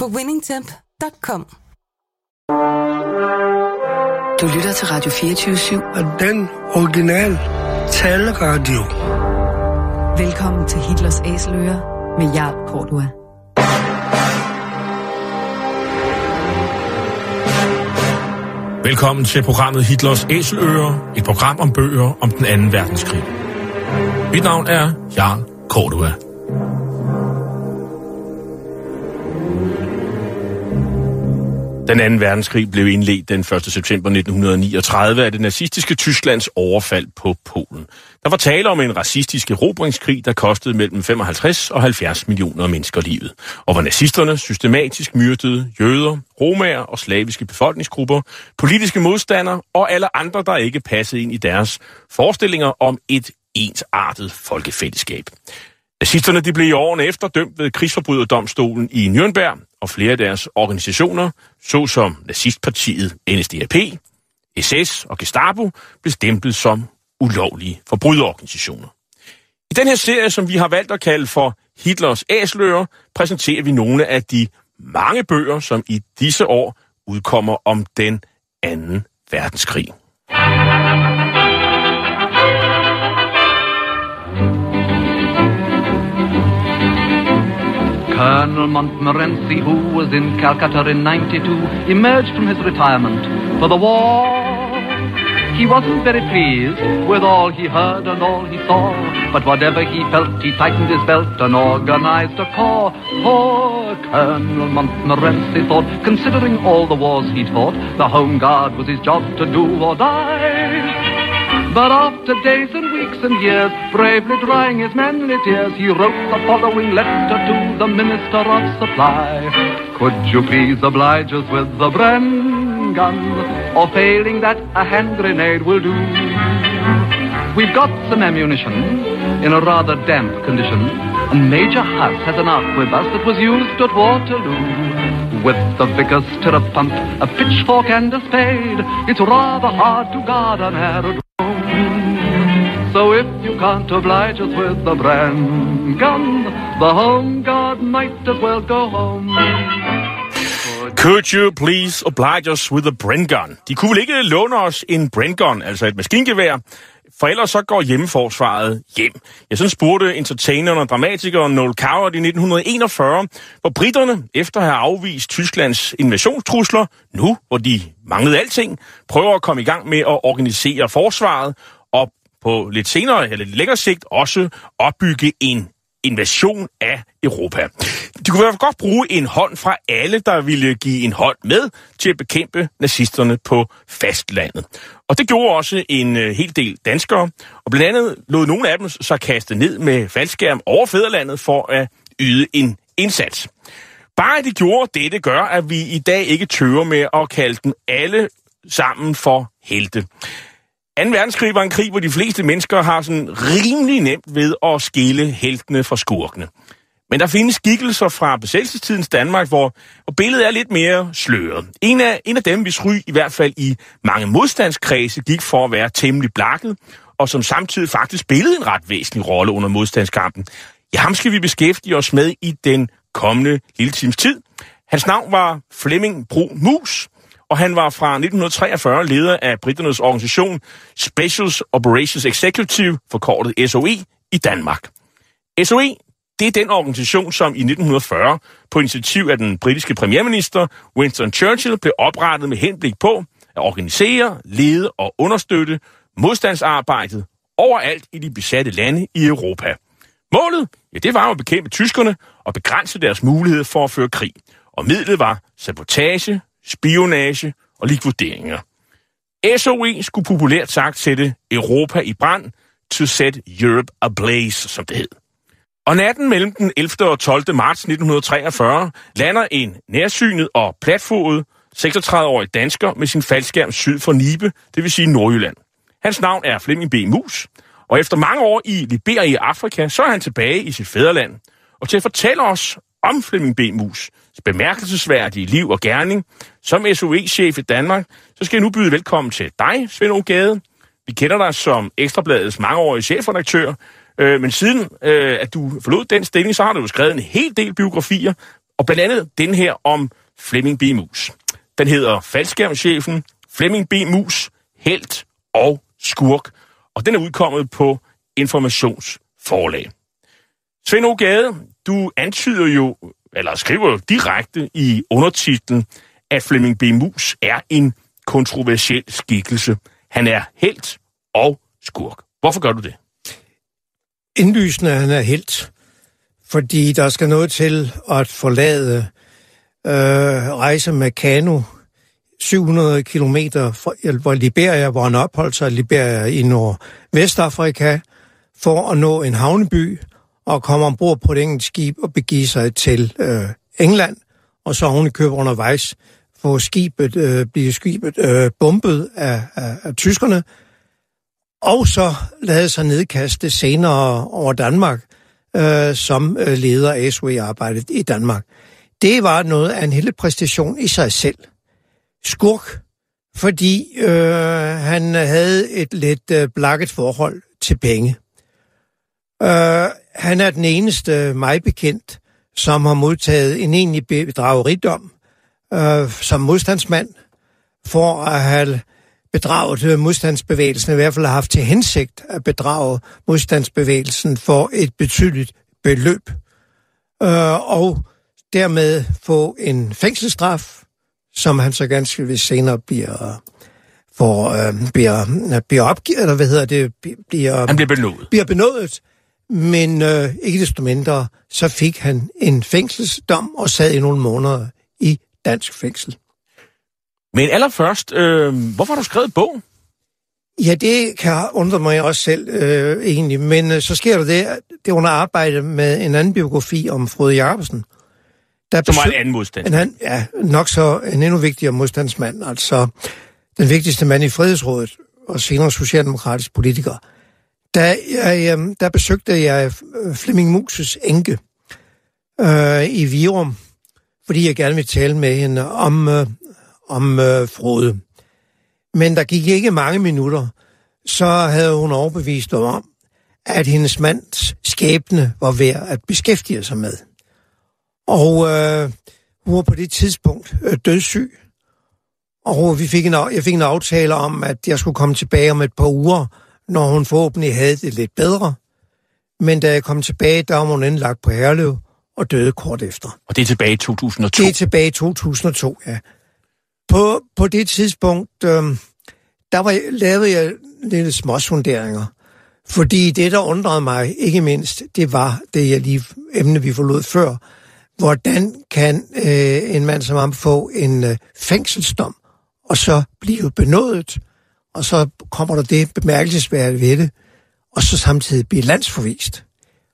på winningtemp.com. Du lytter til Radio 24-7. Og den original taleradio. Velkommen til Hitlers Æseløer med Jarl Kortua. Velkommen til programmet Hitlers Æseløer, et program om bøger om den anden verdenskrig. Mit navn er Jarl Kortua. Den anden verdenskrig blev indledt den 1. september 1939 af det nazistiske Tysklands overfald på Polen. Der var tale om en racistisk erobringskrig, der kostede mellem 55 og 70 millioner mennesker livet, og hvor nazisterne systematisk myrdede jøder, romager og slaviske befolkningsgrupper, politiske modstandere og alle andre, der ikke passede ind i deres forestillinger om et ensartet folkefællesskab. Nazisterne de blev i årene efter dømt ved krigsforbryderdomstolen i Nürnberg, og flere af deres organisationer, såsom nazistpartiet NSDAP, SS og Gestapo, blev stemplet som ulovlige forbryderorganisationer. I den her serie, som vi har valgt at kalde for Hitlers æslører, præsenterer vi nogle af de mange bøger, som i disse år udkommer om den anden verdenskrig. Colonel Montmorency, who was in Calcutta in 92, emerged from his retirement for the war. He wasn't very pleased with all he heard and all he saw, but whatever he felt, he tightened his belt and organized a corps. Poor Colonel Montmorency thought, considering all the wars he'd fought, the Home Guard was his job to do or die. But after days and weeks and years, bravely drying his manly tears, he wrote the following letter to the Minister of Supply. Could you please oblige us with the Bren gun, or failing that, a hand grenade will do? We've got some ammunition in a rather damp condition, and Major Huss has an arquebus that was used at Waterloo. With the vicar's stirrup pump, a pitchfork and a spade, it's rather hard to guard an aerodrome. So if you can't oblige us with the brand gun, the home guard might as well go home. Could you please oblige us with a brand gun? De kunne vel ikke låne os en Bren gun, altså et maskingevær, for ellers så går hjemmeforsvaret hjem. Jeg sådan spurgte entertaineren og dramatikeren Noel Coward i 1941, hvor britterne, efter at have afvist Tysklands invasionstrusler, nu hvor de manglede alting, prøver at komme i gang med at organisere forsvaret på lidt senere eller lidt længere sigt også opbygge en invasion af Europa. De kunne i hvert fald godt bruge en hånd fra alle, der ville give en hånd med til at bekæmpe nazisterne på fastlandet. Og det gjorde også en øh, hel del danskere, og blandt andet lod nogle af dem så kaste ned med faldskærm over fædrelandet for at yde en indsats. Bare at de gjorde dette gør, at vi i dag ikke tøver med at kalde dem alle sammen for helte. 2. verdenskrig var en krig, hvor de fleste mennesker har sådan rimelig nemt ved at skille heltene fra skurkene. Men der findes skikkelser fra besættelsestidens Danmark, hvor, hvor billedet er lidt mere sløret. En af, en af dem, hvis ry i hvert fald i mange modstandskredse gik for at være temmelig blakket, og som samtidig faktisk spillede en ret væsentlig rolle under modstandskampen. Ja, ham skal vi beskæftige os med i den kommende lille times tid. Hans navn var Flemming Bro Mus, og han var fra 1943 leder af britternes organisation Special Operations Executive, forkortet SOE, i Danmark. SOE, det er den organisation, som i 1940 på initiativ af den britiske premierminister Winston Churchill blev oprettet med henblik på at organisere, lede og understøtte modstandsarbejdet overalt i de besatte lande i Europa. Målet, ja, det var at bekæmpe tyskerne og begrænse deres mulighed for at føre krig. Og midlet var sabotage, spionage og likvideringer. SOE skulle populært sagt sætte Europa i brand to set Europe ablaze, som det hed. Og natten mellem den 11. og 12. marts 1943 lander en nærsynet og platfodet 36-årig dansker med sin faldskærm syd for Nibe, det vil sige Nordjylland. Hans navn er Flemming B. Mus, og efter mange år i Liberia i Afrika, så er han tilbage i sit fædreland. Og til at fortælle os om Flemming B. Mus' bemærkelsesværdige liv og gerning som SOE-chef i Danmark, så skal jeg nu byde velkommen til dig, Svend Gade. Vi kender dig som Ekstrabladets mangeårige chefredaktør, øh, men siden øh, at du forlod den stilling, så har du jo skrevet en hel del biografier, og blandt andet den her om Flemming B. Mus. Den hedder Faldskærmschefen, Flemming B. Mus, Helt og Skurk, og den er udkommet på Informationsforlag. Svend Gade, du antyder jo, eller skriver direkte i undertitlen, at Flemming B. Mus er en kontroversiel skikkelse. Han er helt og skurk. Hvorfor gør du det? Indlysende, han er helt, fordi der skal noget til at forlade øh, rejse med kano 700 kilometer fra Liberia, hvor han opholdt sig, Liberia i Nordvestafrika, for at nå en havneby og komme ombord på et engelsk skib og begive sig til øh, England, og så hun i køb undervejs få skibet, øh, blive skibet øh, bombet af, af, af tyskerne, og så lade sig nedkaste senere over Danmark øh, som øh, leder af SOE-arbejdet i Danmark. Det var noget af en hele præstation i sig selv. Skurk, fordi øh, han havde et lidt øh, blakket forhold til penge. Øh, han er den eneste, mig bekendt, som har modtaget en egentlig bedragerigdom øh, som modstandsmand for at have bedraget modstandsbevægelsen, i hvert fald har haft til hensigt at bedrage modstandsbevægelsen for et betydeligt beløb. Øh, og dermed få en fængselsstraf, som han så ganske vist senere bliver for, øh, bliver, bliver opgivet, eller hvad hedder det? Bliver, han bliver benådet. Bliver benådet, men øh, ikke desto mindre, så fik han en fængselsdom og sad i nogle måneder i dansk fængsel. Men allerførst, øh, hvorfor har du skrevet bog? Ja, det kan undre mig også selv øh, egentlig, men øh, så sker der det, det under arbejde med en anden biografi om Frode Jacobsen. Der Som var en anden modstandsmand. En, ja, nok så en endnu vigtigere modstandsmand, altså den vigtigste mand i Frihedsrådet og senere socialdemokratisk politiker. Der, jeg, øh, der besøgte jeg øh, Flemming Muses enke øh, i Virum, fordi jeg gerne ville tale med hende om, øh, om øh, Frode. Men der gik ikke mange minutter, så havde hun overbevist om, at hendes mands skæbne var værd at beskæftige sig med. Og øh, hun var på det tidspunkt øh, dødssyg. Og vi fik en, jeg fik en aftale om, at jeg skulle komme tilbage om et par uger, når hun forhåbentlig havde det lidt bedre. Men da jeg kom tilbage, der var hun indlagt på Herlev og døde kort efter. Og det er tilbage i 2002? Det er tilbage i 2002, ja. På, på det tidspunkt, øh, der var, lavede jeg lidt småsunderinger. Fordi det, der undrede mig ikke mindst, det var det, jeg lige emne, vi forlod før. Hvordan kan øh, en mand som ham få en øh, fængselsdom, og så blive benådet, og så kommer der det bemærkelsesværdige ved det, og så samtidig blive landsforvist.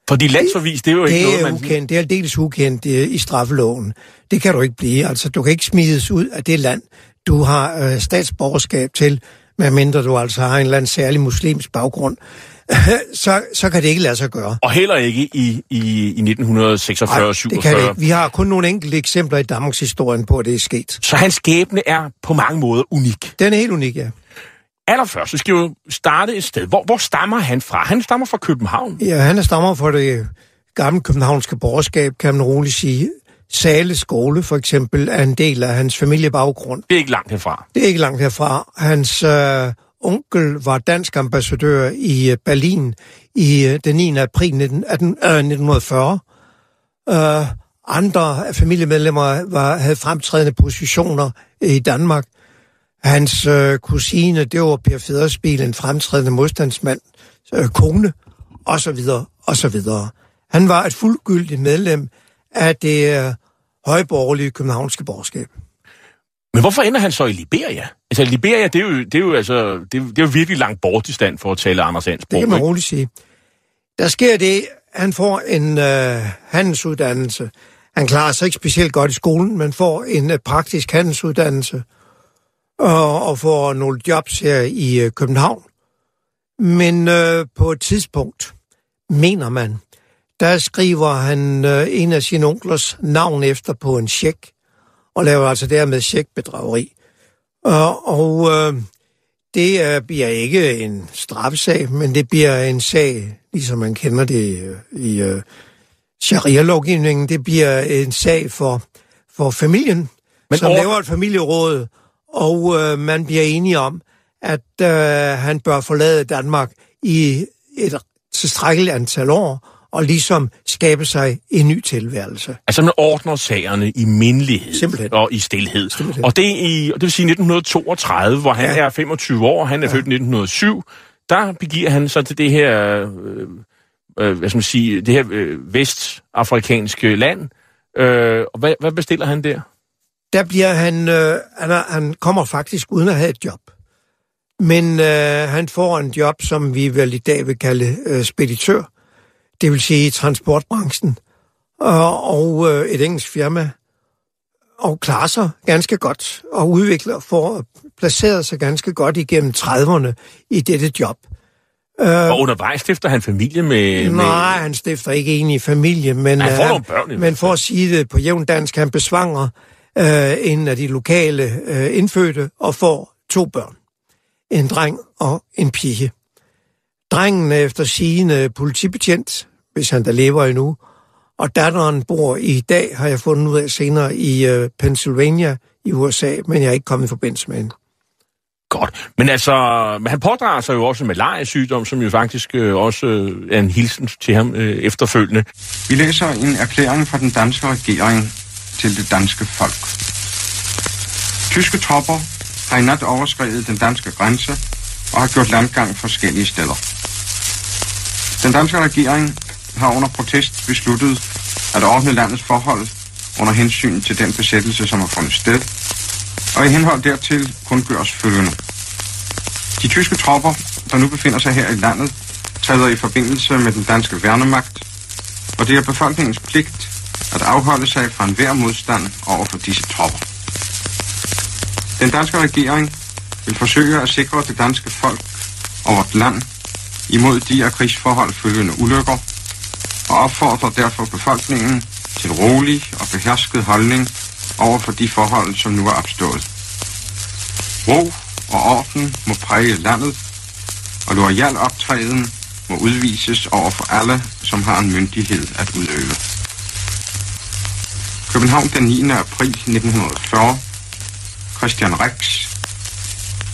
Fordi landsforvis, det er jo det ikke noget, man... Ukendt, det er aldeles ukendt det er i straffeloven. Det kan du ikke blive. Altså, du kan ikke smides ud af det land, du har øh, statsborgerskab til, medmindre du altså har en eller anden særlig muslimsk baggrund. så, så kan det ikke lade sig gøre. Og heller ikke i, i, i 1946-47. det kan det ikke. Vi har kun nogle enkelte eksempler i Danmarks historien på, at det er sket. Så hans skæbne er på mange måder unik. Den er helt unik, ja. Allerførst, så skal vi jo starte et sted. Hvor, hvor stammer han fra? Han stammer fra København. Ja, han er stammer fra det gamle københavnske borgerskab, kan man roligt sige. Sale skole, for eksempel, er en del af hans familiebaggrund. Det er ikke langt herfra. Det er ikke langt herfra. Hans øh, onkel var dansk ambassadør i øh, Berlin i øh, den 9. april 19, 18, øh, 1940. Øh, andre familiemedlemmer var, havde fremtrædende positioner i Danmark. Hans øh, kusine, det var Per Federspil, en fremtrædende modstandsmand, øh, kone, og så videre, og så videre. Han var et fuldgyldigt medlem af det øh, højborgerlige københavnske borgerskab. Men hvorfor ender han så i Liberia? Altså, Liberia, det er jo, det er jo, altså, det er, det er jo virkelig langt bort i stand for at tale Anders Hans Det kan man roligt sige. Der sker det, han får en øh, handelsuddannelse. Han klarer sig ikke specielt godt i skolen, men får en øh, praktisk handelsuddannelse og, og får nogle jobs her i øh, København. Men øh, på et tidspunkt, mener man, der skriver han øh, en af sine onklers navn efter på en check, og laver altså dermed checkbedrageri. Og, og øh, det øh, bliver ikke en straffesag, men det bliver en sag, ligesom man kender det øh, i øh, sharia-lovgivningen, det bliver en sag for, for familien, men som over... laver et familieråd, og øh, man bliver enige om, at øh, han bør forlade Danmark i et tilstrækkeligt antal år, og ligesom skabe sig en ny tilværelse. Altså man ordner sagerne i mindelighed Simpelthen. og i stillhed. Simpelthen. Og det, i, det vil sige 1932, hvor han ja. er 25 år, han er ja. født i 1907, der begiver han sig til det her, øh, øh, hvad skal man sige, det her øh, vestafrikanske land. Øh, og hvad, hvad bestiller han der? Der bliver han, øh, han, er, han kommer faktisk uden at have et job. Men øh, han får en job, som vi vel i dag vil kalde øh, speditør. Det vil sige transportbranchen, og, og øh, et engelsk firma, og klarer sig ganske godt, og udvikler for placeret sig ganske godt igennem 30'erne i dette job. Og undervejs stifter han familie med... Nej, han stifter ikke en i familie, men, han får nogle børn, men for at sige det på jævn dansk, han besvanger øh, en af de lokale øh, indfødte og får to børn. En dreng og en pige. Drengen er efter sigende politibetjent, hvis han da lever endnu. Og datteren bor i dag, har jeg fundet ud af senere, i uh, Pennsylvania i USA, men jeg er ikke kommet i forbindelse med hende. Godt. Men altså, han pådrager sig jo også med lejesygdom, som jo faktisk øh, også øh, er en hilsen til ham øh, efterfølgende. Vi læser en erklæring fra den danske regering til det danske folk. Tyske tropper har i nat overskrevet den danske grænse og har gjort landgang forskellige steder. Den danske regering har under protest besluttet at ordne landets forhold under hensyn til den besættelse, som har fundet sted, og i henhold dertil kun gøres følgende. De tyske tropper, der nu befinder sig her i landet, træder i forbindelse med den danske værnemagt, og det er befolkningens pligt at afholde sig fra enhver modstand over for disse tropper. Den danske regering vil forsøge at sikre det danske folk og vort land imod de af krigsforhold følgende ulykker, og opfordrer derfor befolkningen til rolig og behersket holdning over for de forhold, som nu er opstået. Ro og orden må præge landet, og loyal optræden må udvises over for alle, som har en myndighed at udøve. København den 9. april 1940. Christian Rex.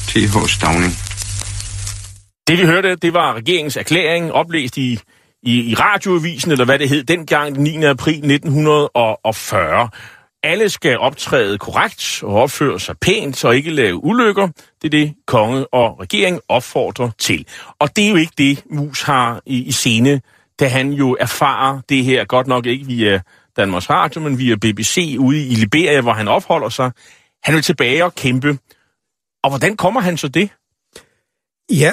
T.H. Stavning. Det vi hørte, det var regeringens erklæring, oplæst i i, i radioavisen, eller hvad det hed, dengang den 9. april 1940. Alle skal optræde korrekt og opføre sig pænt, og ikke lave ulykker. Det er det, konge og regering opfordrer til. Og det er jo ikke det, Mus har i, i scene, da han jo erfarer det her, godt nok ikke via Danmarks Radio, men via BBC ude i Liberia, hvor han opholder sig. Han vil tilbage og kæmpe. Og hvordan kommer han så det? Ja,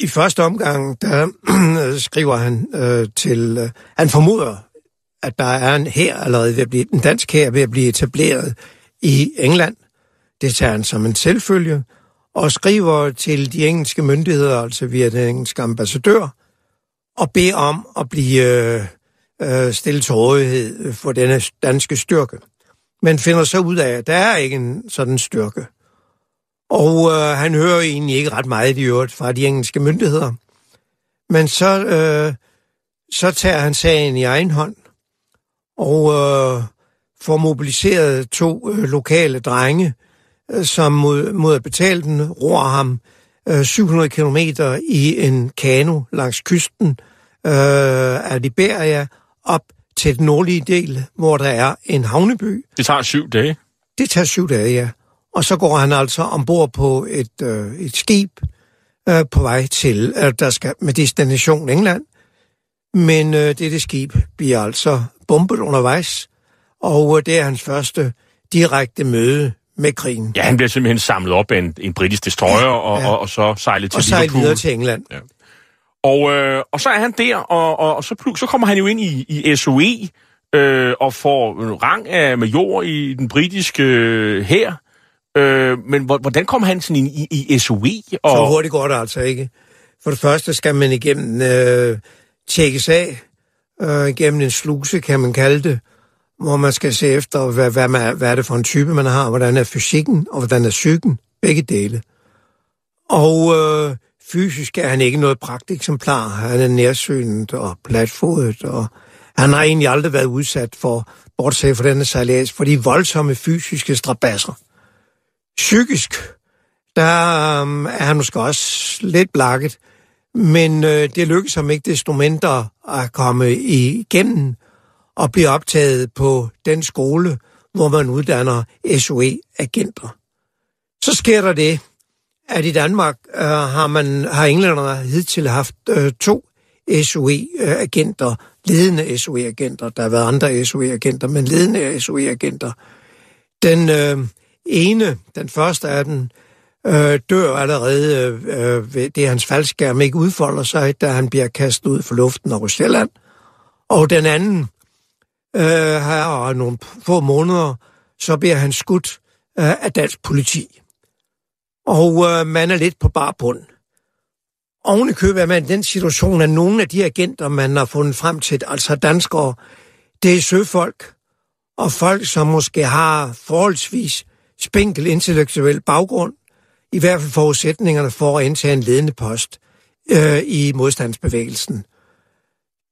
i første omgang, der skriver han øh, til... Øh, han formoder, at der er en her allerede ved at blive, en dansk her ved at blive etableret i England. Det tager han som en selvfølge, og skriver til de engelske myndigheder, altså via den engelske ambassadør, og beder om at blive øh, øh, stille til rådighed for denne danske styrke. Men finder så ud af, at der er ikke en sådan styrke. Og øh, han hører egentlig ikke ret meget i øvrigt fra de engelske myndigheder. Men så, øh, så tager han sagen i egen hånd og øh, får mobiliseret to øh, lokale drenge, øh, som mod, mod at betale den, roer ham øh, 700 km i en kano langs kysten øh, af Liberia op til den nordlige del, hvor der er en havneby. Det tager syv dage? Det tager syv dage, ja. Og så går han altså ombord på et, øh, et skib øh, på vej til, øh, der skal med destination England. Men øh, dette skib bliver altså bombet undervejs, og øh, det er hans første direkte møde med krigen. Ja, han bliver simpelthen samlet op af en, en britisk destroyer, ja, og, ja. Og, og så sejlet til og Liverpool. videre til England. Ja. Og, øh, og så er han der, og, og, og så, så kommer han jo ind i, i SOE, øh, og får en rang af major i den britiske øh, her. Øh, men hvordan kommer han sådan ind i, i SOE? Og... Så hurtigt går det altså ikke. For det første skal man igennem øh, tjekkes af, øh, igennem en sluse, kan man kalde det, hvor man skal se efter, hvad, hvad, man, hvad er det for en type, man har, hvordan er fysikken, og hvordan er psyken, begge dele. Og øh, fysisk er han ikke noget pragteksemplar. Han er nærsynet og platfodet, og han har egentlig aldrig været udsat for, bortset fra denne sejlads, for de voldsomme fysiske strabasser. Psykisk, der um, er han måske også lidt blakket, men øh, det lykkedes ham ikke desto mindre at komme igennem og blive optaget på den skole, hvor man uddanner SOE-agenter. Så sker der det, at i Danmark øh, har man har englænderne hidtil haft øh, to SOE-agenter, øh, ledende SOE-agenter. Der har været andre SOE-agenter, men ledende SOE-agenter. Den øh, ene, den første af den, øh, dør allerede øh, ved det, hans faldskærm ikke udfolder sig, da han bliver kastet ud for luften over Sjælland. Og den anden, øh, har nogle få måneder, så bliver han skudt øh, af dansk politi. Og øh, man er lidt på bar bund. Oven i købet er man i den situation, at nogle af de agenter, man har fundet frem til, altså danskere, det er søfolk, og folk, som måske har forholdsvis spinkel intellektuel baggrund, i hvert fald forudsætningerne for at indtage en ledende post øh, i modstandsbevægelsen.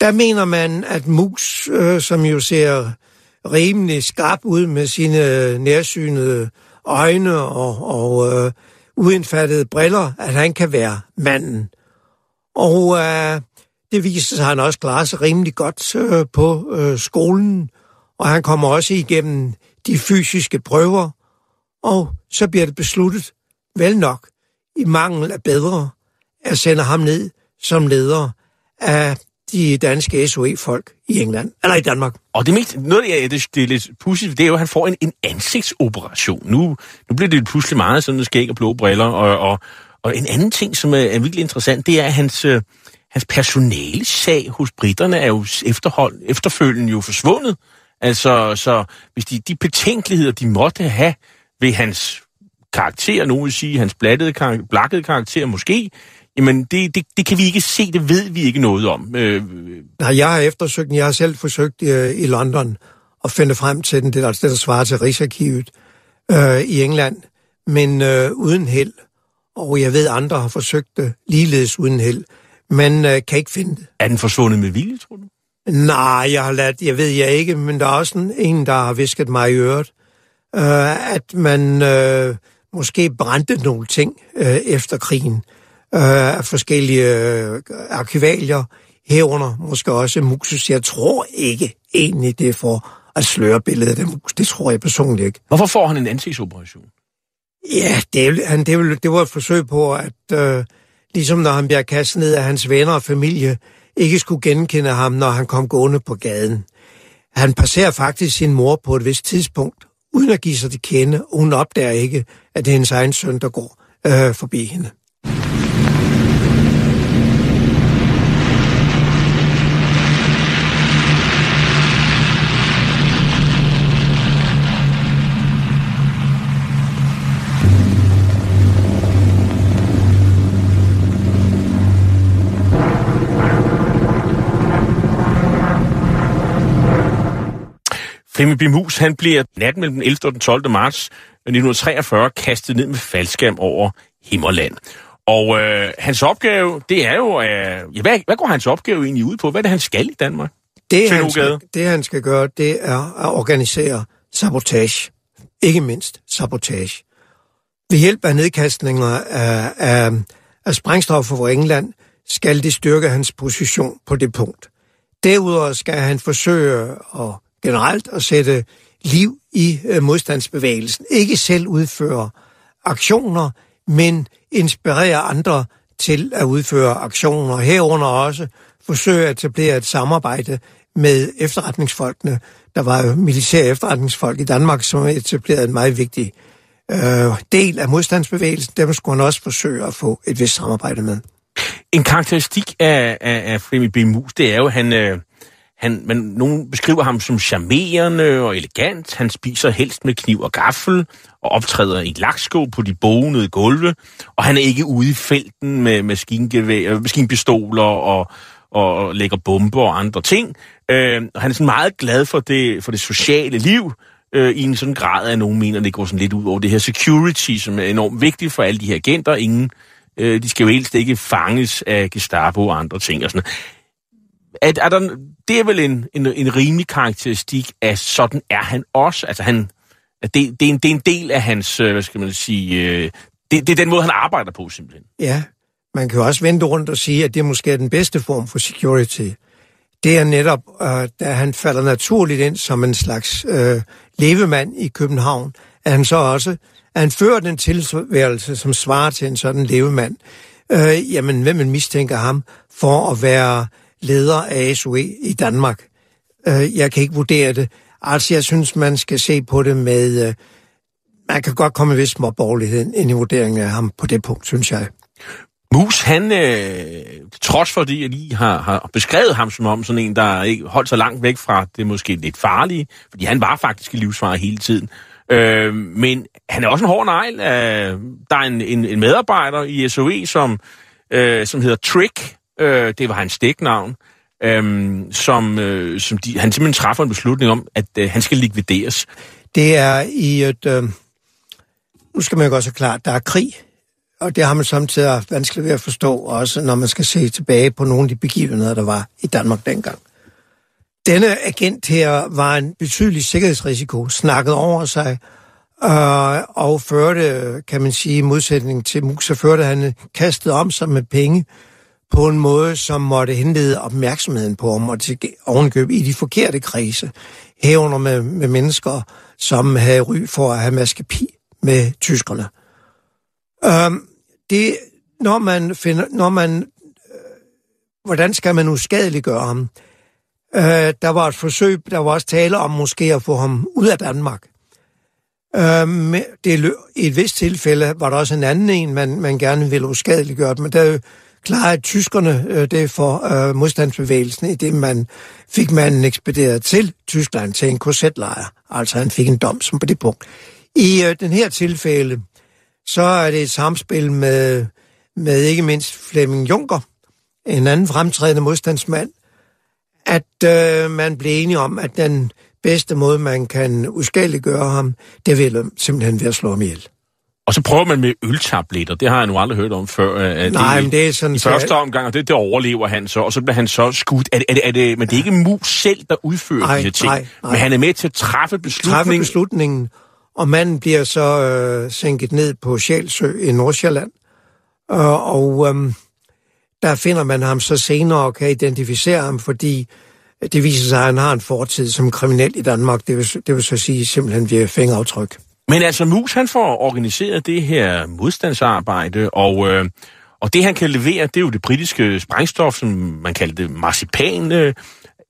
Der mener man, at Mus, øh, som jo ser rimelig skarp ud med sine øh, nærsynede øjne og, og øh, uindfattede briller, at han kan være manden. Og øh, det viser sig, at han også klarer sig rimelig godt øh, på øh, skolen, og han kommer også igennem de fysiske prøver, og så bliver det besluttet, vel nok, i mangel af bedre, at sende ham ned som leder af de danske SOE-folk i England, eller i Danmark. Og det, mest, noget, det, det, det er lidt pudsigt, det er jo, at han får en, en ansigtsoperation. Nu, nu bliver det pludselig meget sådan skæg og blå briller, og, og, og en anden ting, som er, er virkelig interessant, det er, at hans, øh, hans personale sag hos britterne er jo efterhold, efterfølgende jo forsvundet. Altså, så hvis de, de betænkeligheder, de måtte have ved hans karakter, nogen vil sige hans blattede, blakkede karakter måske, jamen det, det, det kan vi ikke se, det ved vi ikke noget om. Øh, Nej, jeg har eftersøgt jeg har selv forsøgt øh, i London at finde frem til den, det er altså det, der svarer til Rigsarkivet øh, i England, men øh, uden held. Og jeg ved, andre har forsøgt det ligeledes uden held, men øh, kan ikke finde det. Er den forsvundet med vilje, tror du? Nej, jeg har ladt, jeg ved jeg ikke, men der er også en, der har visket mig i øret, øh, at man øh, måske brændte nogle ting øh, efter krigen øh, af forskellige øh, arkivalier, herunder måske også musus. Jeg tror ikke egentlig, det er for at sløre billedet af mus. Det tror jeg personligt ikke. Hvorfor får han en ansigtsoperation? Ja, det, han, det, det var et forsøg på, at øh, ligesom når han bliver kastet ned af hans venner og familie, ikke skulle genkende ham, når han kom gående på gaden. Han passerer faktisk sin mor på et vist tidspunkt, uden at give sig til kende, og hun opdager ikke, at det er hendes egen søn, der går øh, forbi hende. Flemming Bimus, han bliver natten mellem den 11. og den 12. marts 1943 kastet ned med faldskærm over Himmerland. Og øh, hans opgave, det er jo... Øh, hvad, hvad går hans opgave egentlig ud på? Hvad er det, han skal i Danmark? Det, han skal, det han skal gøre, det er at organisere sabotage. Ikke mindst sabotage. Ved hjælp af nedkastninger af, af, af sprængstoffer fra England, skal det styrke hans position på det punkt. Derudover skal han forsøge at generelt at sætte liv i øh, modstandsbevægelsen. Ikke selv udføre aktioner, men inspirere andre til at udføre aktioner. Herunder også forsøge at etablere et samarbejde med efterretningsfolkene. Der var jo militære efterretningsfolk i Danmark, som etablerede en meget vigtig øh, del af modstandsbevægelsen. Dem skulle han også forsøge at få et vist samarbejde med. En karakteristik af, af, af Flemming B. Mus, det er jo, at han, øh, han, men nogen beskriver ham som charmerende og elegant. Han spiser helst med kniv og gaffel og optræder i laksko på de bonede gulve. Og han er ikke ude i felten med maskingevær, øh, maskinpistoler og, og lægger bomber og andre ting. Øh, og han er sådan meget glad for det, for det sociale liv øh, i en sådan grad, at nogen mener, at det går sådan lidt ud over det her security, som er enormt vigtigt for alle de her agenter. Ingen, øh, de skal jo helst ikke fanges af Gestapo og andre ting. Og sådan. Er, er der, det er vel en, en, en rimelig karakteristik af, sådan er han også. Altså han, det, det, er en, det er en del af hans, øh, hvad skal man sige, øh, det, det er den måde, han arbejder på simpelthen. Ja, man kan jo også vente rundt og sige, at det måske er den bedste form for security. Det er netop, øh, da han falder naturligt ind som en slags øh, levemand i København, at han så også at han fører den tilværelse, som svarer til en sådan levemand. Øh, jamen, hvem man mistænker ham for at være leder af SOE i Danmark? Øh, jeg kan ikke vurdere det. Altså, jeg synes, man skal se på det med... Øh, man kan godt komme med vis småborgerlighed ind i vurderingen af ham på det punkt, synes jeg. Mus, han, øh, trods for det, jeg lige har, har beskrevet ham som om sådan en, der ikke holdt så langt væk fra det måske lidt farlige, fordi han var faktisk i livsfare hele tiden. Øh, men han er også en hård negl. Øh, der er en, en, en medarbejder i SOE, som, øh, som hedder Trick. Øh, det var hans stiknavn. Øh, som, øh, som de, han simpelthen træffer en beslutning om, at øh, han skal likvideres. Det er i et... Øh, nu skal man jo også klart, der er krig og det har man samtidig vanskeligt ved at forstå, også når man skal se tilbage på nogle af de begivenheder, der var i Danmark dengang. Denne agent her var en betydelig sikkerhedsrisiko, snakket over sig, øh, og førte, kan man sige, i modsætning til Musa, førte han kastet om sig med penge på en måde, som måtte henlede opmærksomheden på ham og til ovenkøb i de forkerte kredse, herunder med, med mennesker, som havde ry for at have maskapi med tyskerne. Øhm, det, når man finder, når man, øh, hvordan skal man uskadeliggøre ham? Øh, der var et forsøg, der var også tale om måske at få ham ud af Danmark. Øhm, det, I et vist tilfælde var der også en anden en, man, man gerne ville uskadeliggøre, men der klarede tyskerne øh, det for øh, modstandsbevægelsen, i det man fik manden ekspederet til Tyskland til en korsetlejr. Altså han fik en dom som på det punkt. I øh, den her tilfælde, så er det et samspil med, med ikke mindst Flemming Juncker, en anden fremtrædende modstandsmand, at øh, man blev enige om, at den bedste måde, man kan uskadeliggøre ham, det vil simpelthen være at slå ham ihjel. Og så prøver man med øltabletter. Det har jeg nu aldrig hørt om før. At Nej, det, men det er sådan... I første omgang, og det, det overlever han så, og så bliver han så skudt. Er det, er det, er det, men det er ikke mus selv, der udfører nej, de her ting. Nej, nej. Men han er med til at træffe beslutningen. Træffe beslutningen, og manden bliver så øh, sænket ned på Sjælsø i Nordsjælland. Øh, og øh, der finder man ham så senere og kan identificere ham, fordi det viser sig, at han har en fortid som kriminel i Danmark. Det vil, det vil så sige simpelthen via fingeraftryk. Men altså, Mus han får organiseret det her modstandsarbejde, og, øh, og det han kan levere, det er jo det britiske sprængstof, som man kaldte det marcipan, øh,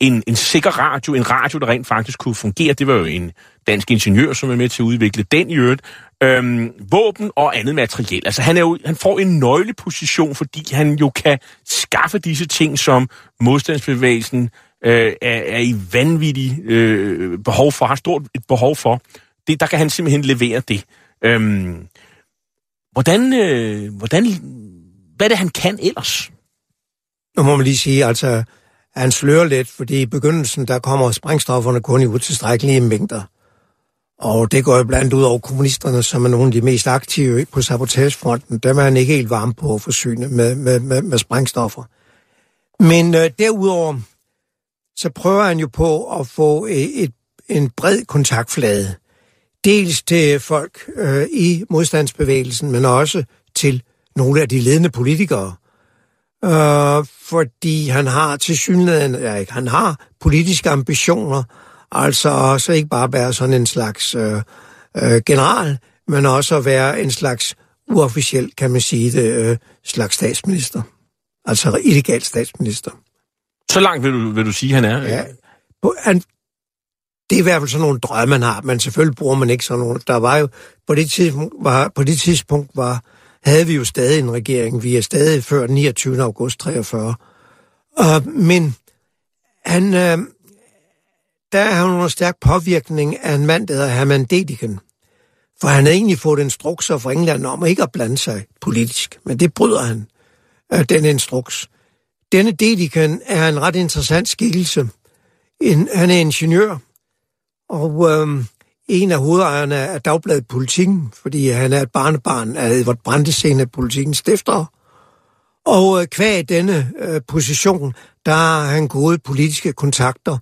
en, en sikker radio, en radio, der rent faktisk kunne fungere. Det var jo en dansk ingeniør, som er med til at udvikle den i øvrigt. Øhm, våben og andet materiel. Altså han, er jo, han får en nøgleposition, fordi han jo kan skaffe disse ting, som modstandsbevægelsen øh, er, er i vanvittig øh, behov for, har stort et behov for. Det, der kan han simpelthen levere det. Øhm, hvordan, øh, hvordan, hvad er det, han kan ellers? Nu må man lige sige, altså, han slører lidt, fordi i begyndelsen, der kommer sprængstofferne kun i utilstrækkelige mængder. Og det går jo blandt ud over kommunisterne, som er nogle af de mest aktive på sabotagefronten. Dem er han ikke helt varm på at forsyne med, med, med, med sprængstoffer. Men øh, derudover, så prøver han jo på at få et, et, en bred kontaktflade. Dels til folk øh, i modstandsbevægelsen, men også til nogle af de ledende politikere. Øh, fordi han har til synligheden, ja, ikke, han har politiske ambitioner, altså så ikke bare være sådan en slags øh, øh, general, men også at være en slags uofficiel, kan man sige det, øh, slags statsminister. Altså illegal statsminister. Så langt vil du, vil du sige, han er? Ja. Han, det er i hvert fald sådan nogle drømme, man har, men selvfølgelig bruger man ikke sådan nogle. Der var jo, på det tidspunkt var, på det tidspunkt var havde vi jo stadig en regering. Vi er stadig før 29. august 43. Uh, men han, uh, der er han under stærk påvirkning af en mand, der hedder Herman Dediken. For han havde egentlig fået instrukser fra England om ikke at blande sig politisk, men det bryder han, uh, den instruks. Denne Dediken er en ret interessant skikkelse. En, han er ingeniør, og øh, en af hovedejerne af Dagbladet Politikken, fordi han er et barnebarn af Edvard Brandesen af Politikens stifter. Og øh, kvæg denne øh, position, der har han gode politiske kontakter,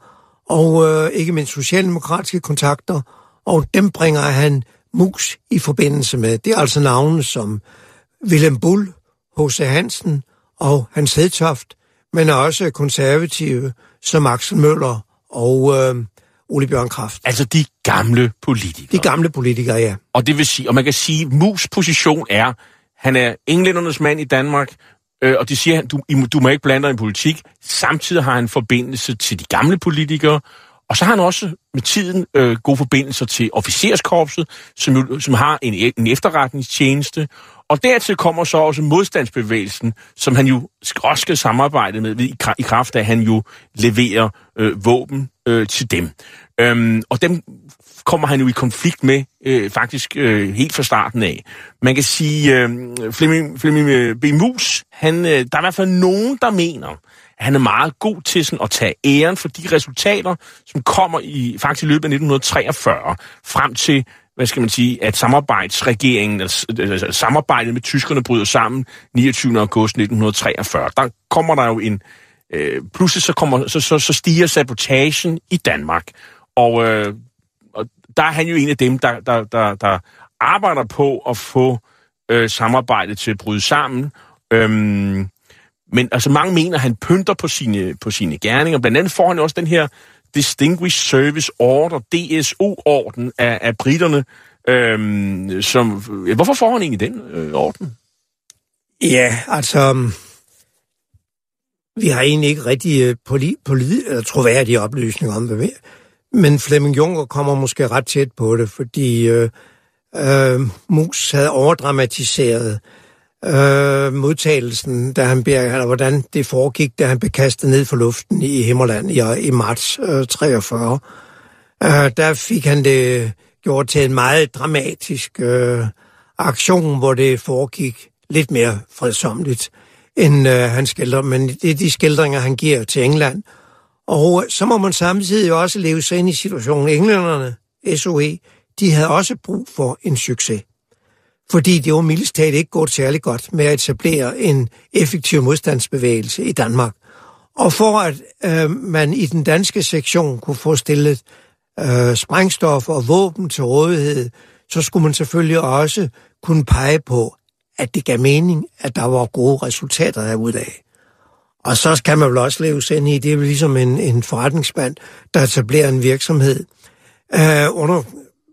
og øh, ikke mindst socialdemokratiske kontakter, og dem bringer han mus i forbindelse med. Det er altså navne som Willem Bull, H.C. Hansen og Hans Hedtoft, men også konservative som Axel Møller og øh, Ole Bjørn Kraft. Altså de gamle politikere. De gamle politikere, ja. Og det vil sige, og man kan sige, at Mus position er, han er englændernes mand i Danmark, øh, og de siger, du, du må ikke blande dig i politik. Samtidig har han forbindelse til de gamle politikere, og så har han også med tiden øh, gode forbindelser til officerskorpset, som, som har en, en efterretningstjeneste. Og dertil kommer så også modstandsbevægelsen, som han jo også skal samarbejde med i, i kraft af, at han jo leverer øh, våben øh, til dem. Øhm, og dem kommer han jo i konflikt med, øh, faktisk øh, helt fra starten af. Man kan sige, øh, Flemming, Flemming øh, B. Mus, han, øh, der er i hvert fald nogen, der mener, at han er meget god til sådan, at tage æren for de resultater, som kommer i faktisk i løbet af 1943, frem til hvad skal man sige, at samarbejdsregeringen, altså, altså samarbejdet med tyskerne bryder sammen 29. august 1943. Der kommer der jo en, øh, pludselig så, kommer, så, så, så stiger sabotagen i Danmark. Og, øh, og der er han jo en af dem, der, der, der, der arbejder på at få øh, samarbejdet til at bryde sammen. Øhm, men altså mange mener, at han pynter på sine, på sine gerninger. Blandt andet får han også den her Distinguished Service Order, DSO-orden af, af britterne. Øhm, som, hvorfor får han egentlig den øh, orden? Ja, altså, vi har egentlig ikke rigtig øh, poli, poli, eller troværdige oplysninger om det. Men Flemming Juncker kommer måske ret tæt på det, fordi øh, øh, Mus havde overdramatiseret øh, modtagelsen, da han beder, eller hvordan det foregik, da han blev kastet ned for luften i Himmerland i, i marts øh, 43. Øh, der fik han det gjort til en meget dramatisk øh, aktion, hvor det foregik lidt mere fredsomligt end øh, han skildrer, men det er de skildringer, han giver til England. Og øh, så må man samtidig også leve sig ind i situationen. Englænderne, SOE, de havde også brug for en succes. Fordi det var mildest ikke gået særlig godt med at etablere en effektiv modstandsbevægelse i Danmark. Og for at øh, man i den danske sektion kunne få stillet øh, sprængstof og våben til rådighed, så skulle man selvfølgelig også kunne pege på, at det gav mening, at der var gode resultater af. Og så kan man vel også leve sig ind i, det er vel ligesom en, en forretningsmand, der etablerer en virksomhed. Øh, under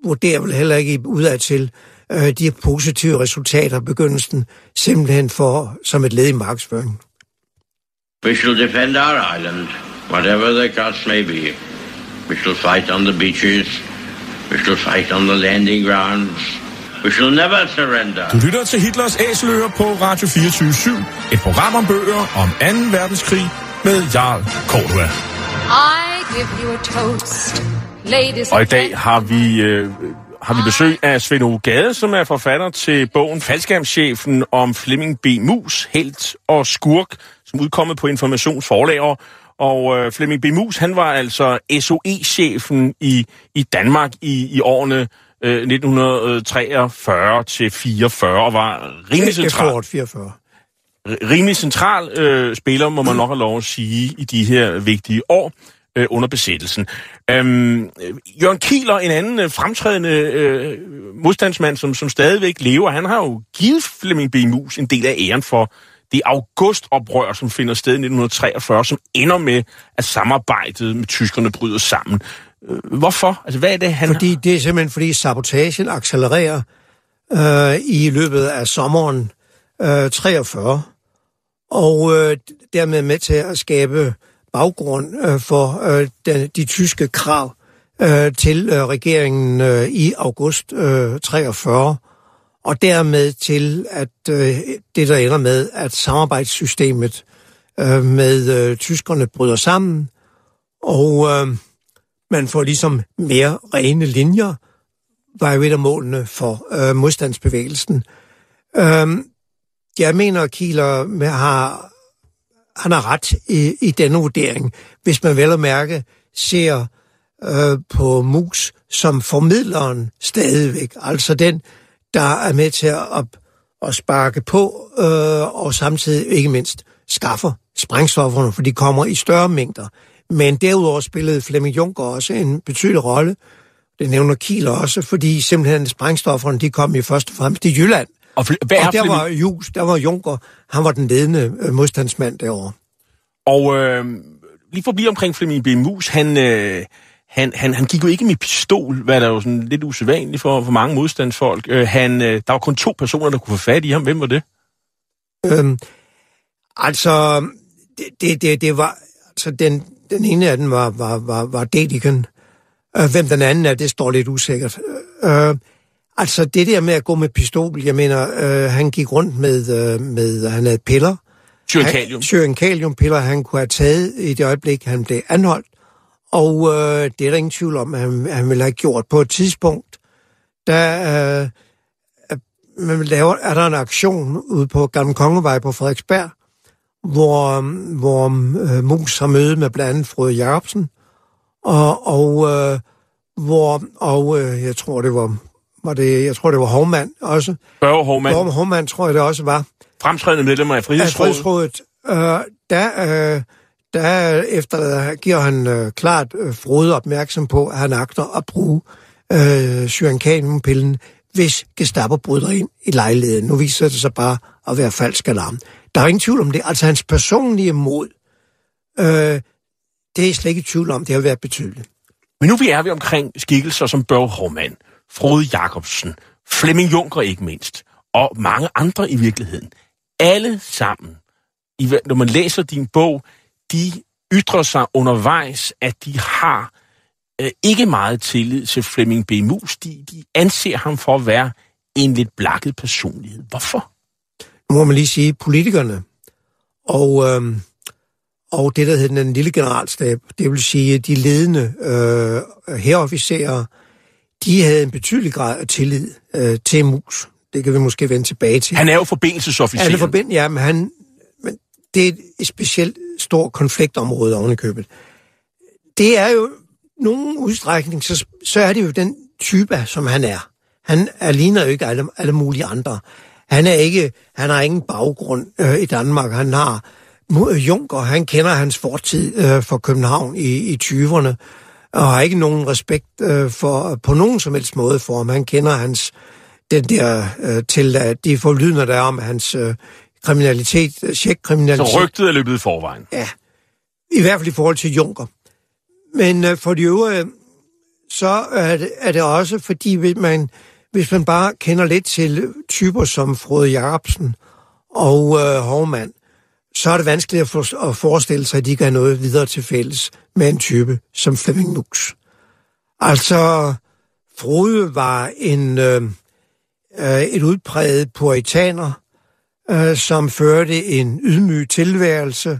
vurderer vel heller ikke udad til øh, de positive resultater begyndelsen, simpelthen for som et led i markedsføring. We shall defend our island, whatever the cost may be. We shall fight on the beaches. We shall fight on the landing grounds. We shall never surrender. Du lytter til Hitlers Æseløer på Radio 24 Et program om bøger om 2. verdenskrig med Jarl Cordua. I give you a toast, ladies Og i dag har vi, øh, har vi besøg af Svend Ove Gade, som er forfatter til bogen Faldskærmschefen om Flemming B. Mus, helt og skurk, som udkommet på Informationsforlager. Og øh, Flemming B. Mus, han var altså SOE-chefen i, i Danmark i, i årene 1943 øh, til 44 og var rimelig central. 44. Rimelig central øh, spiller, må man nok have lov at sige, i de her vigtige år øh, under besættelsen. Øhm, Jørgen Kieler, en anden øh, fremtrædende øh, modstandsmand, som, som stadigvæk lever, han har jo givet Flemming B. Mus en del af æren for det augustoprør, som finder sted i 1943, som ender med, at samarbejdet med tyskerne bryder sammen. Øh, hvorfor? Altså, hvad er det, han Fordi det er simpelthen, fordi sabotagen accelererer øh, i løbet af sommeren øh, 43, og øh, dermed med til at skabe baggrund øh, for øh, den, de tyske krav øh, til øh, regeringen øh, i august øh, 43. og dermed til, at øh, det der ender med, at samarbejdssystemet øh, med øh, tyskerne bryder sammen, og øh, man får ligesom mere rene linjer, var jo et af målene for øh, modstandsbevægelsen. Øh, jeg mener, at Kieler har, han har ret i, i denne vurdering, hvis man vel at mærke ser øh, på Mus som formidleren stadigvæk, altså den, der er med til at, at sparke på, øh, og samtidig ikke mindst skaffer sprængstofferne, for de kommer i større mængder. Men derudover spillede Flemming Juncker også en betydelig rolle. Det nævner Kiel også, fordi simpelthen sprængstofferne, de kom i først og fremmest i Jylland. Og, hvad er og der Flemming- var Jus, der var Juncker, han var den ledende øh, modstandsmand derovre. Og øh, lige for at blive omkring Flemming B. Mus, han, øh, han, han, han gik jo ikke med pistol, hvad der er jo sådan lidt usædvanligt for, for mange modstandsfolk. Øh, han, øh, der var kun to personer, der kunne få fat i ham. Hvem var det? Øhm, altså, det, det, det, det var, altså den, den ene af dem var, var, var, var Dediken. Øh, hvem den anden er, det står lidt usikkert. Øh, altså, det der med at gå med pistol, jeg mener, øh, han gik rundt med, øh, med han havde piller. Syrenkalium. Syrenkaliumpiller, han kunne have taget i det øjeblik, han blev anholdt. Og øh, det er der ingen tvivl om, at han, han ville have gjort på et tidspunkt, der øh, man laver, er der en aktion ude på Gamle Kongevej på Frederiksberg, hvor, hvor øh, Mus har møde med blandt andet Frode Jacobsen, og, og øh, hvor, og øh, jeg tror, det var, var det, jeg tror, det var Hovmand også. Børge Hovmand, Hovmand, Hovmand tror jeg det også var fremtrædende medlemmer af af Frihedsrådet. Frihedsrådet, øh, der, øh, der efter giver han øh, klart øh, Frode opmærksom på, at han agter at bruge øh, syrenkaliumpillen, hvis Gestapo bryder ind i lejligheden. Nu viser det sig bare at være falsk alarm. Der er ingen tvivl om det. Altså hans personlige mod, øh, det er slet ikke tvivl om, det har været betydeligt. Men nu vi er vi omkring skikkelser som Børge Hormann, Frode Jacobsen, Flemming Juncker ikke mindst, og mange andre i virkeligheden. Alle sammen, i, når man læser din bog, de ytrer sig undervejs, at de har øh, ikke meget tillid til Flemming B. Mus. De, de anser ham for at være en lidt blakket personlighed. Hvorfor? Må man lige sige, politikerne og, øhm, og det, der hedder den lille generalstab, det vil sige de ledende øh, herofficerer, de havde en betydelig grad af tillid øh, til Mus. Det kan vi måske vende tilbage til. Han er jo forbindelsesofficer. Han er forbind, ja, men, han, men det er et specielt stort konfliktområde oven i købet. Det er jo nogen udstrækning, så, så er det jo den type, som han er. Han er, ligner jo ikke alle, alle mulige andre. Han er ikke, han har ingen baggrund øh, i Danmark. Han har Juncker, han kender hans fortid øh, for København i, i 20'erne, og har ikke nogen respekt øh, for på nogen som helst måde for ham. Han kender hans den der øh, til at de forlydende der er om hans øh, kriminalitet, øh, Så tjekkriminalitet. rygtet er løbet i forvejen. Ja, i hvert fald i forhold til Juncker. Men øh, for de øvrige, så er det, er det også, fordi man, hvis man bare kender lidt til typer som Frode Jacobsen og øh, Hovmand, så er det vanskeligt at, for, at forestille sig, at de kan have noget videre til fælles med en type som Flemming Nux. Altså, Frode var en, øh, øh, et udpræget puritaner, øh, som førte en ydmyg tilværelse,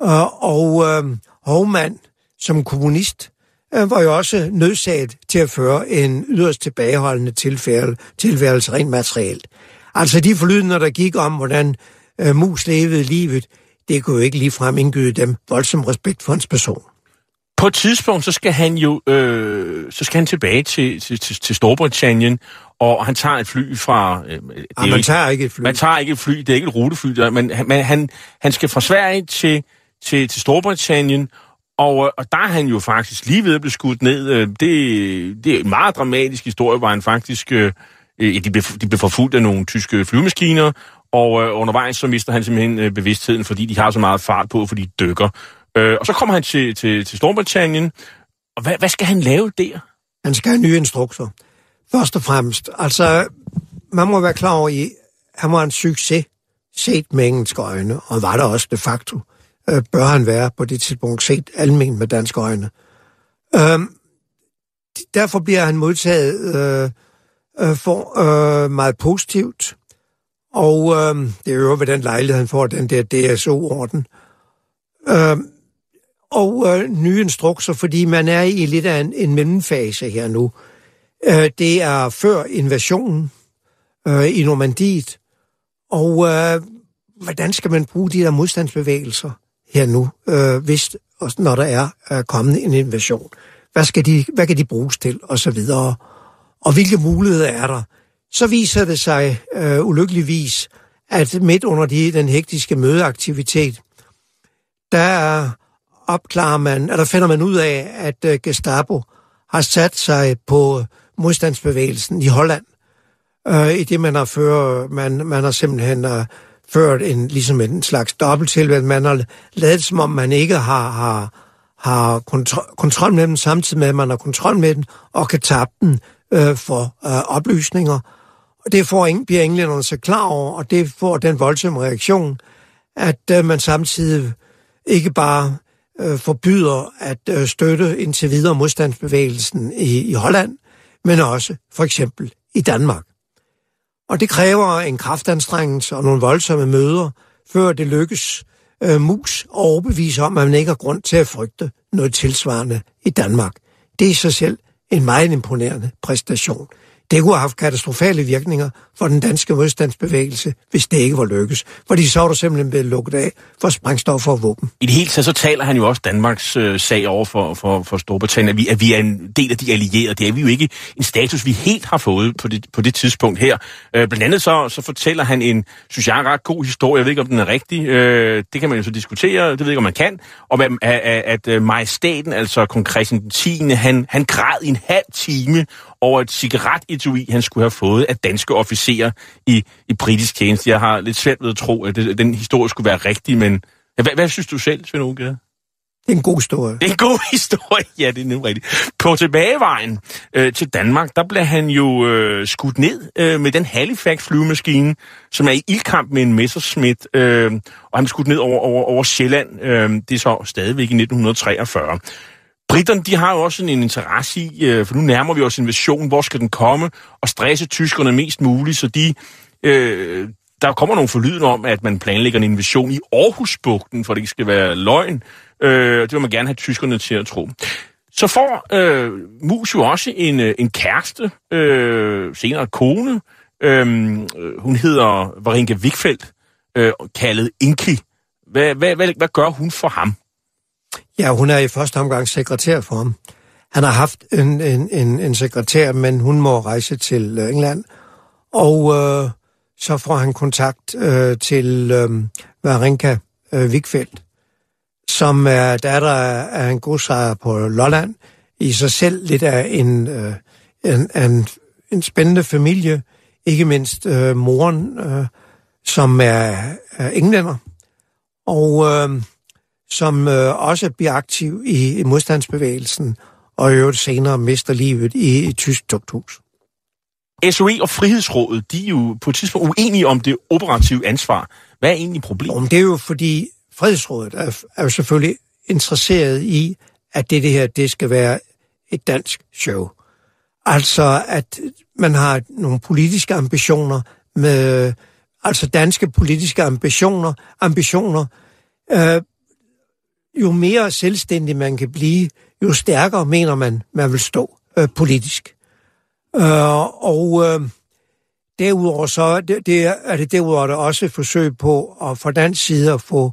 og, og øh, Hovmand som kommunist øh, var jo også nødsaget til at føre en yderst tilbageholdende tilfærelse, tilværelse rent materielt. Altså de forlydende, der gik om, hvordan øh, Mus levede livet, det kunne jo ikke ligefrem indgyde dem voldsom respekt for hans person. På et tidspunkt, så skal han jo øh, så skal han tilbage til, til, til, til Storbritannien, og han tager et fly fra... Øh, det Og jo man tager ikke et fly. Man tager ikke et fly, det er ikke et rutefly, der, men, han- men han, han skal fra Sverige til, til, til Storbritannien, og, øh, og der er han jo faktisk lige ved at blive skudt ned. Øh, det, det er en meget dramatisk historie, hvor han faktisk... Øh, øh, de, blev, de blev forfulgt af nogle tyske flyvemaskiner, og øh, undervejs så mister han simpelthen øh, bevidstheden, fordi de har så meget fart på, fordi de dykker. Øh, og så kommer han til, til, til Storbritannien, og hvad, hvad skal han lave der? Han skal have nye instrukser. Først og fremmest, altså, man må være klar over, at han var en succes, set med engelske øjne, og var der også de facto. Øh, Øh, bør han være på det tidspunkt set almen med danske øjne. Øh, derfor bliver han modtaget øh, øh, får øh, meget positivt. Og øh, det er jo ved den lejlighed, han får den der DSO-orden. Øh, og øh, nye instrukser, fordi man er i lidt af en, en mellemfase her nu. Øh, det er før invasionen øh, i Normandiet. Og øh, hvordan skal man bruge de der modstandsbevægelser her nu, øh, hvis, når der er øh, kommet en invasion? Hvad, skal de, hvad kan de bruges til, og så videre. Og hvilke muligheder er der? Så viser det sig øh, ulykkeligvis, at midt under de, den hektiske mødeaktivitet, der opklarer man, eller finder man ud af, at øh, Gestapo har sat sig på modstandsbevægelsen i Holland. Øh, I det man har før, man, man har simpelthen øh, ført en, ligesom en slags dobbelttilvæld. Man har lavet som om man ikke har, har, har kontrol, kontrol med dem, samtidig med at man har kontrol med dem, og kan tabe dem øh, for øh, oplysninger. Og det får ingen, bliver englænderne så klar over, og det får den voldsomme reaktion, at øh, man samtidig ikke bare øh, forbyder at øh, støtte indtil videre modstandsbevægelsen i, i Holland, men også for eksempel i Danmark. Og det kræver en kraftanstrengelse og nogle voldsomme møder, før det lykkes øh, mus at overbevise om, at man ikke har grund til at frygte noget tilsvarende i Danmark. Det er i sig selv en meget imponerende præstation. Det kunne have haft katastrofale virkninger for den danske modstandsbevægelse, hvis det ikke var lykkes. Fordi så var der simpelthen blevet lukket af for sprængstoffer og våben. I det hele taget så taler han jo også Danmarks øh, sag over for, for, for Storbritannien, at vi, at vi er en del af de allierede. Det er vi jo ikke en status, vi helt har fået på det, på det tidspunkt her. Øh, blandt andet så, så fortæller han en, synes jeg, ret god historie. Jeg ved ikke, om den er rigtig. Øh, det kan man jo så diskutere. Det ved jeg ikke, om man kan. Om at, at, at, at øh, majestaten, altså kong Christian 10., han, han græd i en halv time over et cigarettetui, han skulle have fået af danske officerer i, i britisk tjeneste. Jeg har lidt svært ved at tro, at det, den historie skulle være rigtig, men hvad, hvad synes du selv, Svend Uge? Det er en god historie. Det er en god historie, ja, det er nu rigtigt. På tilbagevejen øh, til Danmark, der blev han jo øh, skudt ned øh, med den Halifax-flyvemaskine, som er i ildkamp med en Messerschmitt, øh, og han blev skudt ned over, over, over Sjælland. Øh, det er så stadigvæk i 1943. Britterne, de har jo også en interesse i, øh, for nu nærmer vi os invasion, hvor skal den komme, og stresse tyskerne mest muligt, så de, øh, der kommer nogle forlyden om, at man planlægger en invasion i Aarhusbugten, for det ikke skal være løgn. Øh, det vil man gerne have tyskerne til at tro. Så får øh, Mus jo også en, øh, en kæreste, øh, senere kone. Øhm, øh, hun hedder Varinka Wigfeldt, øh, kaldet Inki. Hvad, hvad, hvad, hvad gør hun for ham? Ja, hun er i første omgang sekretær for ham. Han har haft en, en, en, en sekretær, men hun må rejse til øh, England. Og øh, så får han kontakt øh, til øh, Varenka øh, Wigfeldt, som er datter af en godsejer på Lolland. I sig selv lidt af en, øh, en, en, en spændende familie. Ikke mindst øh, moren, øh, som er, er englænder. Og... Øh, som øh, også bliver aktiv i, i modstandsbevægelsen, og i øvrigt senere mister livet i et tysk tugthus. SOE og Frihedsrådet, de er jo på et tidspunkt uenige om det operative ansvar. Hvad er egentlig problemet? Om det er jo fordi Frihedsrådet er, er jo selvfølgelig interesseret i, at det, det her det skal være et dansk show. Altså, at man har nogle politiske ambitioner med, altså danske politiske ambitioner, ambitioner øh, jo mere selvstændig man kan blive, jo stærkere mener man, man vil stå øh, politisk. Øh, og øh, derudover så det, det er det derudover der også et forsøg på at fra dansk side at få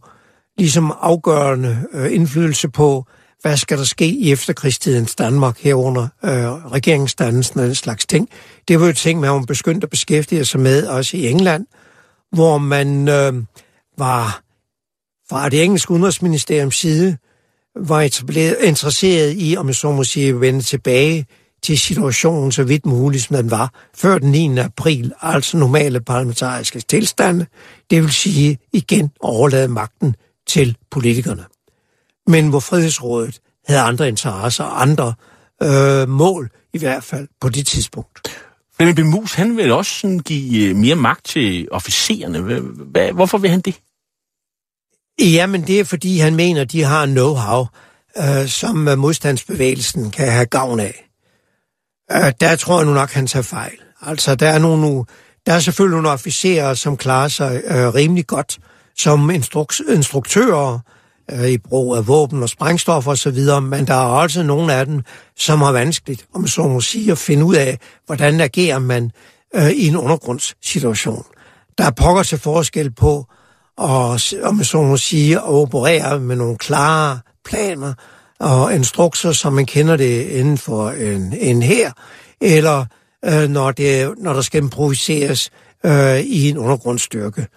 ligesom afgørende øh, indflydelse på, hvad skal der ske i efterkrigstidens Danmark herunder øh, regeringsdannelsen og den slags ting. Det var jo ting, man var begyndt at beskæftige sig med også i England, hvor man øh, var fra det engelske udenrigsministeriums side var interesseret i, om jeg så må sige, vende tilbage til situationen så vidt muligt, som den var før den 9. april, altså normale parlamentariske tilstande, det vil sige igen overlade magten til politikerne. Men hvor Frihedsrådet havde andre interesser og andre øh, mål, i hvert fald på det tidspunkt. Men Bemus, han vil også sådan give øh, mere magt til officererne. Hvorfor vil han det? Jamen, det er fordi, han mener, de har know-how, øh, som øh, modstandsbevægelsen kan have gavn af. Øh, der tror jeg nu nok, han tager fejl. Altså, der er nogle, der er selvfølgelig nogle officerer, som klarer sig øh, rimelig godt som instruk- instruktører øh, i brug af våben og sprængstoffer osv., men der er også nogle af dem, som har vanskeligt, om så må sige, at finde ud af, hvordan agerer man øh, i en undergrundssituation. Der er pokker til forskel på, og, om så må sige, at operere med nogle klare planer og instrukser, som man kender det inden for en, en her, eller øh, når, det, når der skal improviseres øh, i en undergrundsstyrke.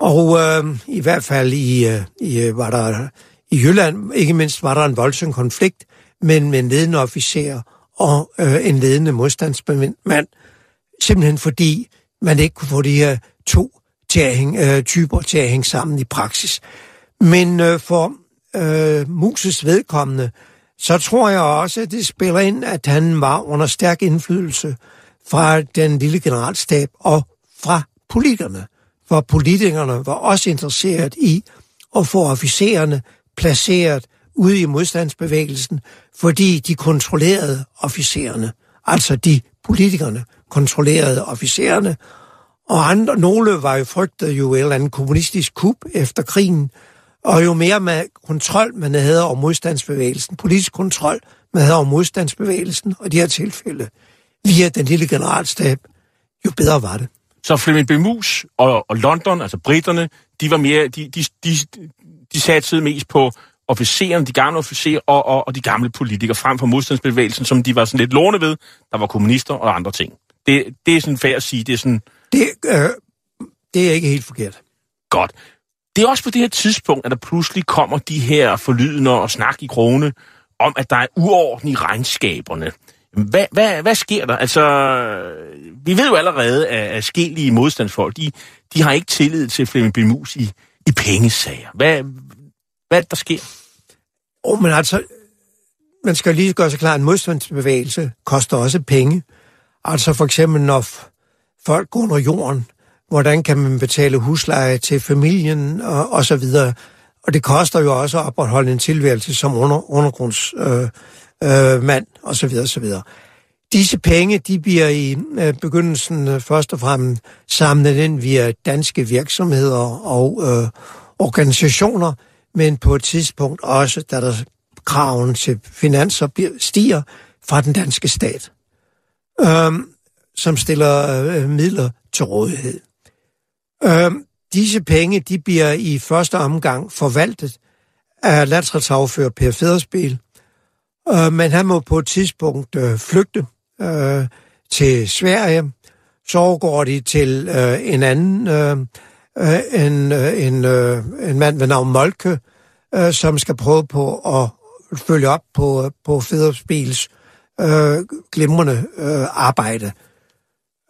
Og øh, i hvert fald i, øh, i, øh, var der i Jylland, ikke mindst var der en voldsom konflikt mellem en ledende officer og øh, en ledende modstandsmand, simpelthen fordi man ikke kunne få de her to til at hænge, øh, typer til at hænge sammen i praksis. Men øh, for øh, Muses vedkommende, så tror jeg også, at det spiller ind, at han var under stærk indflydelse fra den lille generalstab og fra politikerne. For politikerne var også interesseret i at få officererne placeret ude i modstandsbevægelsen, fordi de kontrollerede officererne. Altså de politikerne kontrollerede officererne, og andre, nogle var jo frygtet jo et eller andet kommunistisk kup efter krigen, og jo mere med kontrol man havde over modstandsbevægelsen, politisk kontrol man havde over modstandsbevægelsen, og de her tilfælde via den lille generalstab, jo bedre var det. Så Flemming Bemus og, og London, altså britterne, de var mere, de, de, de, de satte mest på officererne, de gamle officerer og, og, og de gamle politikere, frem for modstandsbevægelsen, som de var sådan lidt låne ved. Der var kommunister og andre ting. Det, det er sådan fair at sige, det er sådan... Det, øh, det er ikke helt forkert. Godt. Det er også på det her tidspunkt, at der pludselig kommer de her forlydende og snak i krone om, at der er uorden i regnskaberne. Hvad, hvad, hvad sker der? Altså, vi ved jo allerede, at, skelige modstandsfolk, de, de har ikke tillid til Flemming Bemus i, i pengesager. Hvad, hvad der sker? Oh, men altså, man skal lige gøre sig klar, at en modstandsbevægelse koster også penge. Altså for eksempel, når folk under jorden, hvordan kan man betale husleje til familien og, og så videre. Og det koster jo også at opretholde en tilværelse som under, undergrundsmand øh, øh, mand, og så videre, og så videre. Disse penge, de bliver i øh, begyndelsen øh, først og fremmest samlet ind via danske virksomheder og øh, organisationer, men på et tidspunkt også, da der kraven til finanser stiger fra den danske stat, øh, som stiller øh, midler til rådighed. Øh, disse penge, de bliver i første omgang forvaltet af landsretsafører Per Federspil, øh, men han må på et tidspunkt øh, flygte øh, til Sverige. Så går de til øh, en anden, øh, øh en, øh, en, øh, en mand ved navn Molke, øh, som skal prøve på at følge op på, øh, på Federspils øh, glimrende øh, arbejde.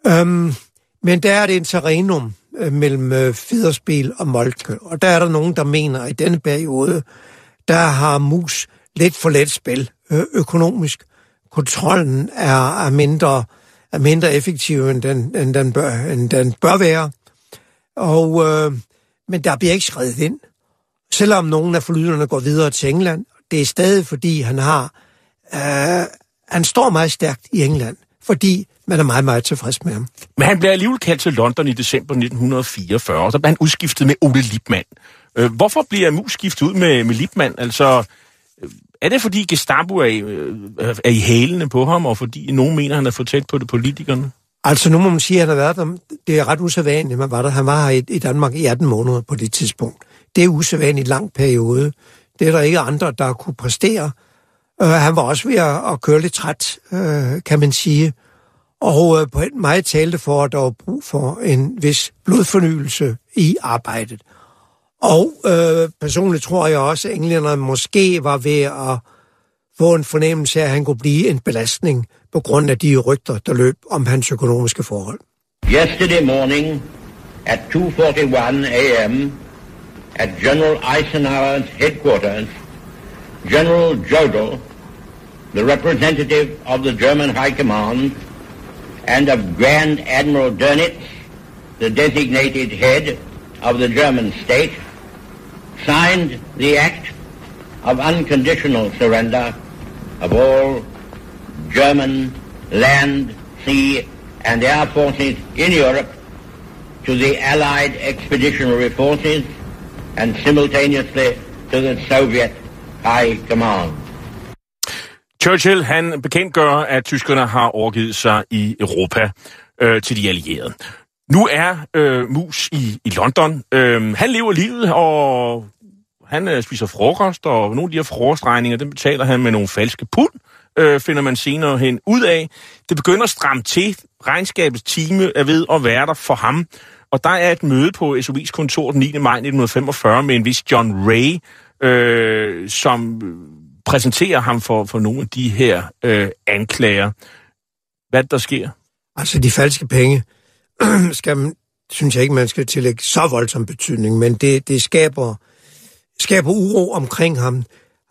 Øhm, men der er det en terrenum øh, mellem øh, Federspil og Moltke, og der er der nogen, der mener, at i denne periode, der har Mus lidt for let spil øh, økonomisk. Kontrollen er, er, mindre, er mindre effektiv, end den, end den, bør, end den bør være. Og, øh, men der bliver ikke skrevet ind. Selvom nogle af forlyderne går videre til England, det er stadig fordi, han har... Øh, han står meget stærkt i England, fordi man er meget, meget tilfreds med ham. Men han bliver alligevel kaldt til London i december 1944, og så bliver han udskiftet med Ole Lipman. Øh, hvorfor bliver Mus skiftet ud med, med Lipman? Altså, øh, er det fordi Gestapo er, øh, er i hælene på ham, og fordi nogen mener, han er for tæt på det politikerne? Altså, nu må man sige, at han har været der. Det er ret usædvanligt, man var der. Han var her i, i Danmark i 18 måneder på det tidspunkt. Det er usædvanligt lang periode. Det er der ikke andre, der kunne præstere. Uh, han var også ved at, at køre lidt træt, uh, kan man sige. Og øh, på en meget talte for, at der var brug for en vis blodfornyelse i arbejdet. Og øh, personligt tror jeg også, at englænderne måske var ved at få en fornemmelse af, at han kunne blive en belastning på grund af de rygter, der løb om hans økonomiske forhold. Yesterday morning at 2.41 a.m. at General Eisenhower's headquarters, General Jodl, the representative of the German High Command, and of Grand Admiral Dönitz, the designated head of the German state, signed the act of unconditional surrender of all German land, sea, and air forces in Europe to the Allied expeditionary forces and simultaneously to the Soviet High Command. Churchill han bekendtgør, at tyskerne har overgivet sig i Europa øh, til de allierede. Nu er øh, Mus i, i London. Øh, han lever livet, og han øh, spiser frokost, og nogle af de her frokostregninger, dem betaler han med nogle falske pund, øh, finder man senere hen ud af. Det begynder at stramme til. Regnskabets time er ved at være der for ham. Og der er et møde på SOV's kontor den 9. maj 1945 med en vis John Ray, øh, som præsenterer ham for, for nogle af de her øh, anklager. Hvad der sker? Altså, de falske penge skal man, synes jeg ikke, man skal tillægge så voldsom betydning, men det, det skaber, skaber uro omkring ham.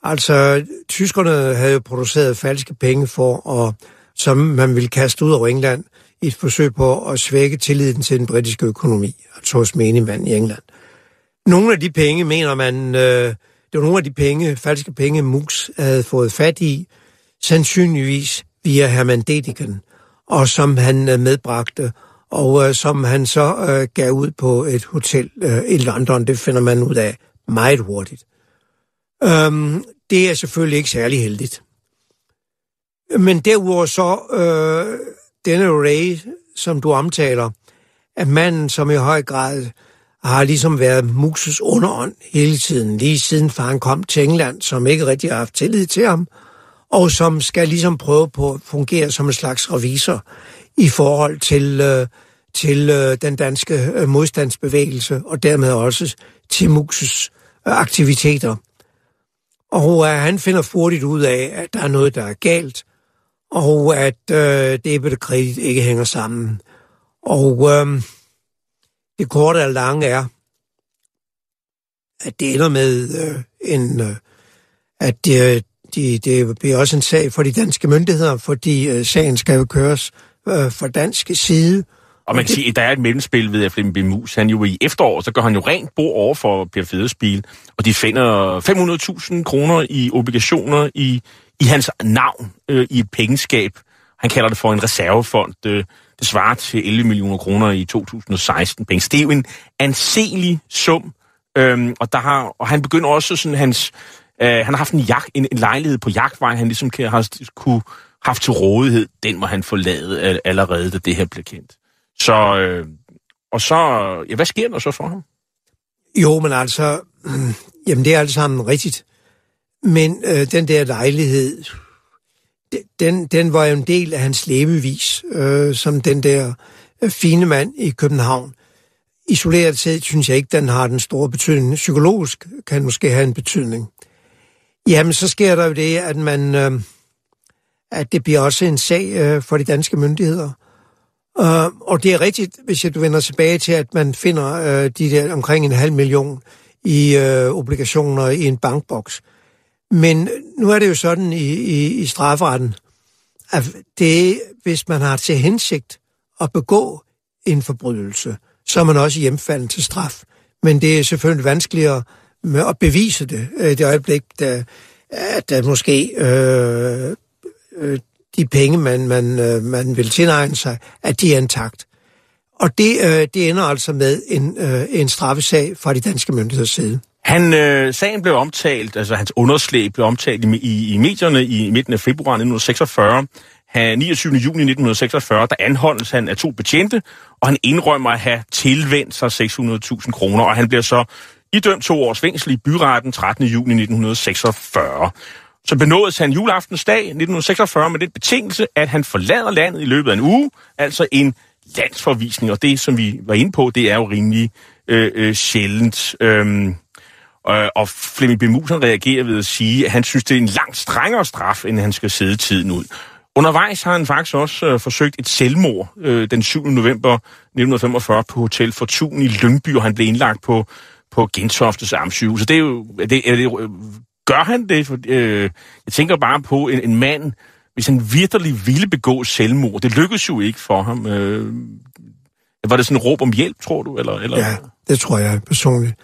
Altså, tyskerne havde jo produceret falske penge for, at, som man ville kaste ud over England, i et forsøg på at svække tilliden til den britiske økonomi, altså hos menigmand i England. Nogle af de penge, mener man, øh, det var nogle af de penge, falske penge, Mus havde fået fat i, sandsynligvis via Herman Dediken, og som han øh, medbragte, og øh, som han så øh, gav ud på et hotel øh, i London. Det finder man ud af meget hurtigt. Øhm, det er selvfølgelig ikke særlig heldigt. Men derudover så, øh, denne Ray, som du omtaler, er manden, som i høj grad har ligesom været Muses underånd hele tiden, lige siden faren kom til England, som ikke rigtig har haft tillid til ham, og som skal ligesom prøve på at fungere som en slags revisor i forhold til, øh, til øh, den danske øh, modstandsbevægelse, og dermed også til Muses øh, aktiviteter. Og øh, han finder hurtigt ud af, at der er noget, der er galt, og at øh, debet og kredit ikke hænger sammen. Og øh, det korte og lange er, at det ender med øh, en, øh, at det, de, det bliver også en sag for de danske myndigheder, fordi øh, sagen skal jo køres øh, fra dansk side. Og man kan sige, at der er et mellemspil ved, at Flemming B. Mus, han jo i efteråret, så går han jo rent bord over for Per Fedespil, og de finder 500.000 kroner i obligationer i, i hans navn øh, i et pengeskab. Han kalder det for en reservefond. Øh, det svarer til 11 millioner kroner i 2016 penge. Så det er jo en anselig sum, øhm, og, der har, og han begynder også sådan hans... Øh, han har haft en, jagt, en, en lejlighed på jagtvej, han ligesom kan, har kunne haft til rådighed. Den må han forlade allerede, da det her blev kendt. Så, øh, og så, ja, hvad sker der så for ham? Jo, men altså, jamen det er alt sammen rigtigt. Men øh, den der lejlighed, den, den var jo en del af hans levevis, øh, som den der øh, fine mand i København. Isoleret set synes jeg ikke, den har den store betydning. Psykologisk kan måske have en betydning. Jamen, så sker der jo det, at man, øh, at det bliver også en sag øh, for de danske myndigheder. Øh, og det er rigtigt, hvis jeg, du vender tilbage til, at man finder øh, de der omkring en halv million i øh, obligationer i en bankboks. Men nu er det jo sådan i, i, i strafferetten, at det, hvis man har til hensigt at begå en forbrydelse, så er man også hjemfalden til straf. Men det er selvfølgelig vanskeligere med at bevise det, øh, det øjeblik, der, at der måske øh, øh, de penge, man, man, øh, man vil tilegne sig, at de er intakt. Og det, øh, det ender altså med en, øh, en straffesag fra de danske myndigheders side. Han, øh, sagen blev omtalt, altså hans underslæb blev omtalt i, i, i medierne i midten af februar 1946. Han, 29. juni 1946, der anholdes han af to betjente, og han indrømmer at have tilvendt sig 600.000 kroner, og han bliver så idømt to års fængsel i byretten 13. juni 1946. Så benådes han juleaftensdag 1946 med den betingelse, at han forlader landet i løbet af en uge, altså en landsforvisning, og det, som vi var inde på, det er jo rimelig øh, øh, sjældent. Øh, Øh, og Flemming B. Musen reagerer ved at sige, at han synes, det er en langt strengere straf, end han skal sidde tiden ud. Undervejs har han faktisk også øh, forsøgt et selvmord øh, den 7. november 1945 på Hotel Fortun i Lyngby, og han blev indlagt på, på Gentoftes Amtssygehus. Så det er jo... Er det, er det, øh, gør han det? For, øh, jeg tænker bare på en, en mand, hvis han virkelig ville begå selvmord. Det lykkedes jo ikke for ham. Øh, var det sådan en råb om hjælp, tror du? Eller, eller? Ja, det tror jeg personligt.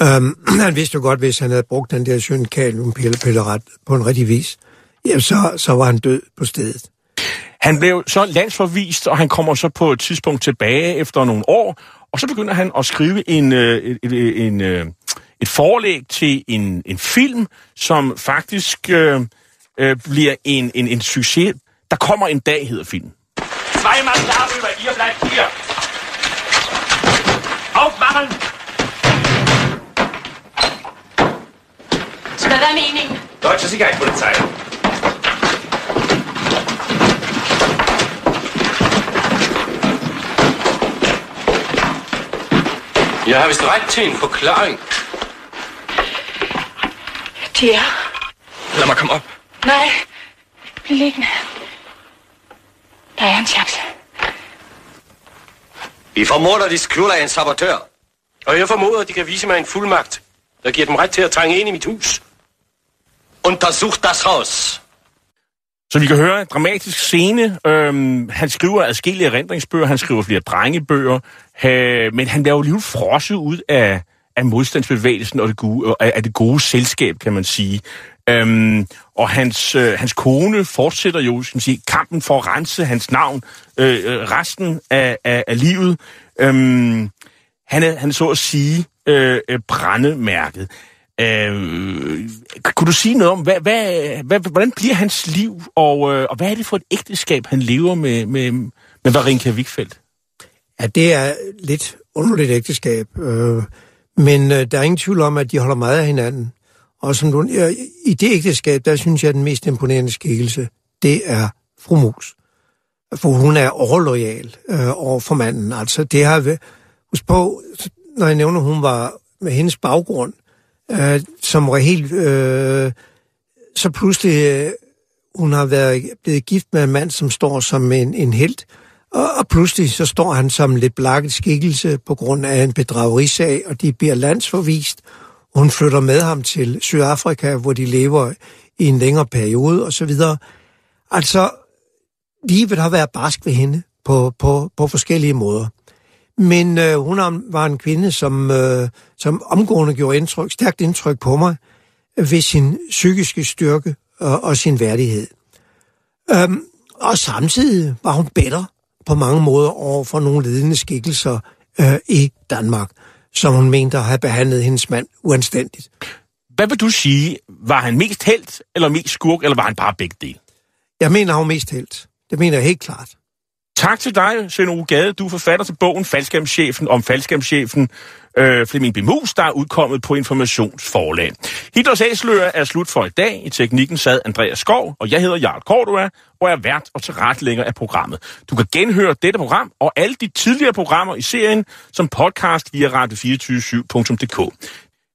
Um, han vidste jo godt, hvis han havde brugt den der synkaliumpilleret på en rigtig vis, ja, så, så var han død på stedet. Han blev så landsforvist, og han kommer så på et tidspunkt tilbage efter nogle år, og så begynder han at skrive en, øh, et, et, en, øh, et forlæg til en, en film, som faktisk øh, øh, bliver en, en, en succes. Der kommer en dag, hedder filmen. Zweimal darüber, ihr bleibt hier. Aufmachen! Hvad er meningen? Deutsche Sicherheitspolizei. Jeg har vist ret til en forklaring. Tia. Lad mig komme op. Nej. Bliv liggende. Der er en chance. Vi formoder, de skjuler en sabotør. Og jeg formoder, de kan vise mig en fuldmagt, der giver dem ret til at trænge ind i mit hus. Untersuch das Haus. Så vi kan høre en dramatisk scene. Øhm, han skriver adskillige erindringsbøger, han skriver flere drengebøger, øh, men han laver jo lige frosse ud af, af modstandsbevægelsen og det gode, af, af det gode selskab, kan man sige. Øhm, og hans, øh, hans kone fortsætter jo skal man sige, kampen for at rense hans navn øh, øh, resten af, af, af livet. Øhm, han, er, han er så at sige øh, øh brændemærket. Øh, kunne du sige noget om, hvad, hvad, hvad, hvordan bliver hans liv, og, øh, og hvad er det for et ægteskab, han lever med, med, med Varinka Wigfeldt? Ja, det er lidt underligt ægteskab, øh, men øh, der er ingen tvivl om, at de holder meget af hinanden. Og som du, ja, i det ægteskab, der synes jeg, at den mest imponerende skikkelse, det er fru Mus. For hun er overlojal øh, over for manden. Altså, det har Husk på, når jeg nævner, hun var med hendes baggrund, øh, øh, som var helt... Øh, så pludselig, øh, hun har været blevet gift med en mand, som står som en, en held, og, og pludselig så står han som lidt blakket skikkelse på grund af en bedragerisag, og de bliver landsforvist. Hun flytter med ham til Sydafrika, hvor de lever i en længere periode og så videre. Altså, livet har været barsk ved hende på, på, på forskellige måder. Men øh, hun var en kvinde, som, øh, som omgående gjorde indtryk, stærkt indtryk på mig ved sin psykiske styrke og, og sin værdighed. Øhm, og samtidig var hun bedre på mange måder over for nogle ledende skikkelser øh, i Danmark, som hun mente at have behandlet hendes mand uanstændigt. Hvad vil du sige? Var han mest held, eller mest skurk, eller var han bare begge dele? Jeg mener, han var mest held. Det mener jeg helt klart. Tak til dig, Søren Ove Gade. Du er forfatter til bogen Falskamchefen om falskamchefen øh, Flemming Bimus, der er udkommet på Informationsforlag. Hitlers Æsløer er slut for i dag. I teknikken sad Andreas Skov, og jeg hedder Jarl Cordua, og er vært og tilrettelægger af programmet. Du kan genhøre dette program og alle de tidligere programmer i serien som podcast via radio247.dk.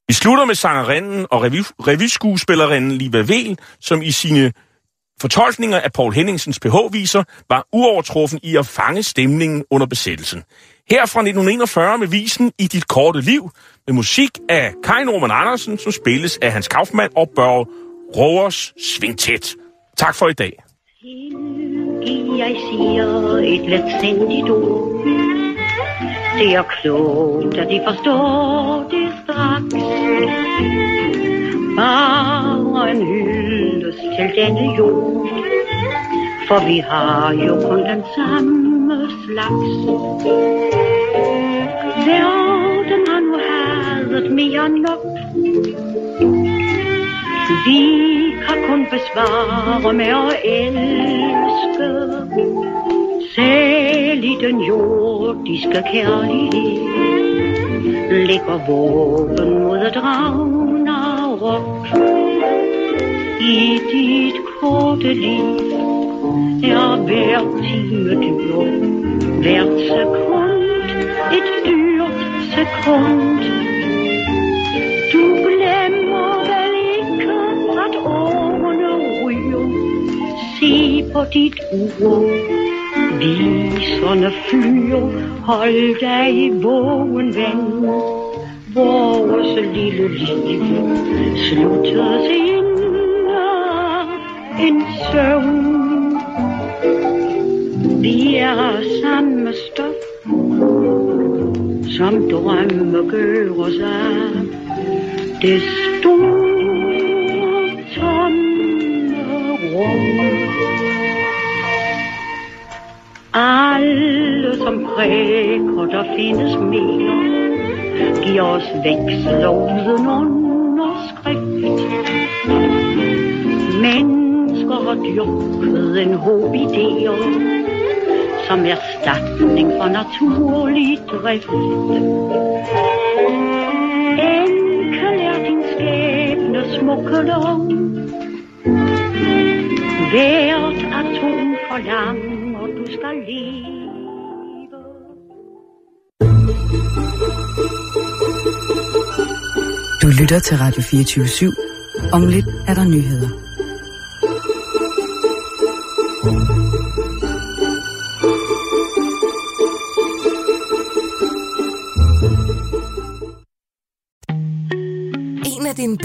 Vi slutter med sangerinden og revy- revyskuespillerinden Liva Vel, som i sine Fortolkninger af Paul Henningsens pH-viser var uovertruffen i at fange stemningen under besættelsen. Her fra 1941 med visen I dit korte liv, med musik af Kai Norman Andersen, som spilles af Hans Kaufmann og Børge Rovers Svingtæt. Tak for i dag. Jeg siger et letsindigt ord. Det er klogt, at de forstår det straks. Bare en os til denne jord. For vi har jo kun den samme slags. Verden har nu hadet mere nok. Vi kan kun besvare med at elske Selv i den jordiske kærlighed. Ligger våben mod drag rock. I dit korte liv. Er hver time dyr Hvert sekund et dyrt sekund. Du glemmer vel ikke at årene ryger. Se på dit ur. Viserne flyr. Hold dig vågen ven. Vores lille liv sluttes ind en søvn. Vi er samme stof, som drømme gør os af. Det store tomme rum. Alle som prækker, der findes mere. giver os veksel og Mennesker har en håb idéer, som erstatning for naturlig drift. Enkel er din skæbne smukke lov, Hvert atom forlanger, du skal leve. Du lytter til Radio 24 /7. Om lidt er der nyheder.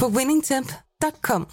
på winningtemp.com.